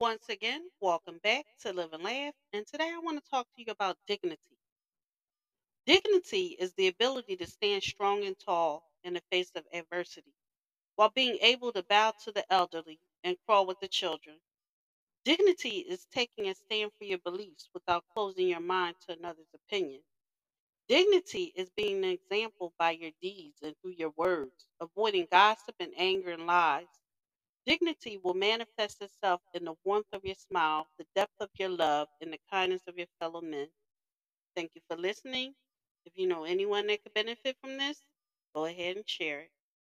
Once again, welcome back to Live and Laugh. And today I want to talk to you about dignity. Dignity is the ability to stand strong and tall in the face of adversity while being able to bow to the elderly and crawl with the children. Dignity is taking a stand for your beliefs without closing your mind to another's opinion. Dignity is being an example by your deeds and through your words, avoiding gossip and anger and lies. Dignity will manifest itself in the warmth of your smile, the depth of your love, and the kindness of your fellow men. Thank you for listening. If you know anyone that could benefit from this, go ahead and share it.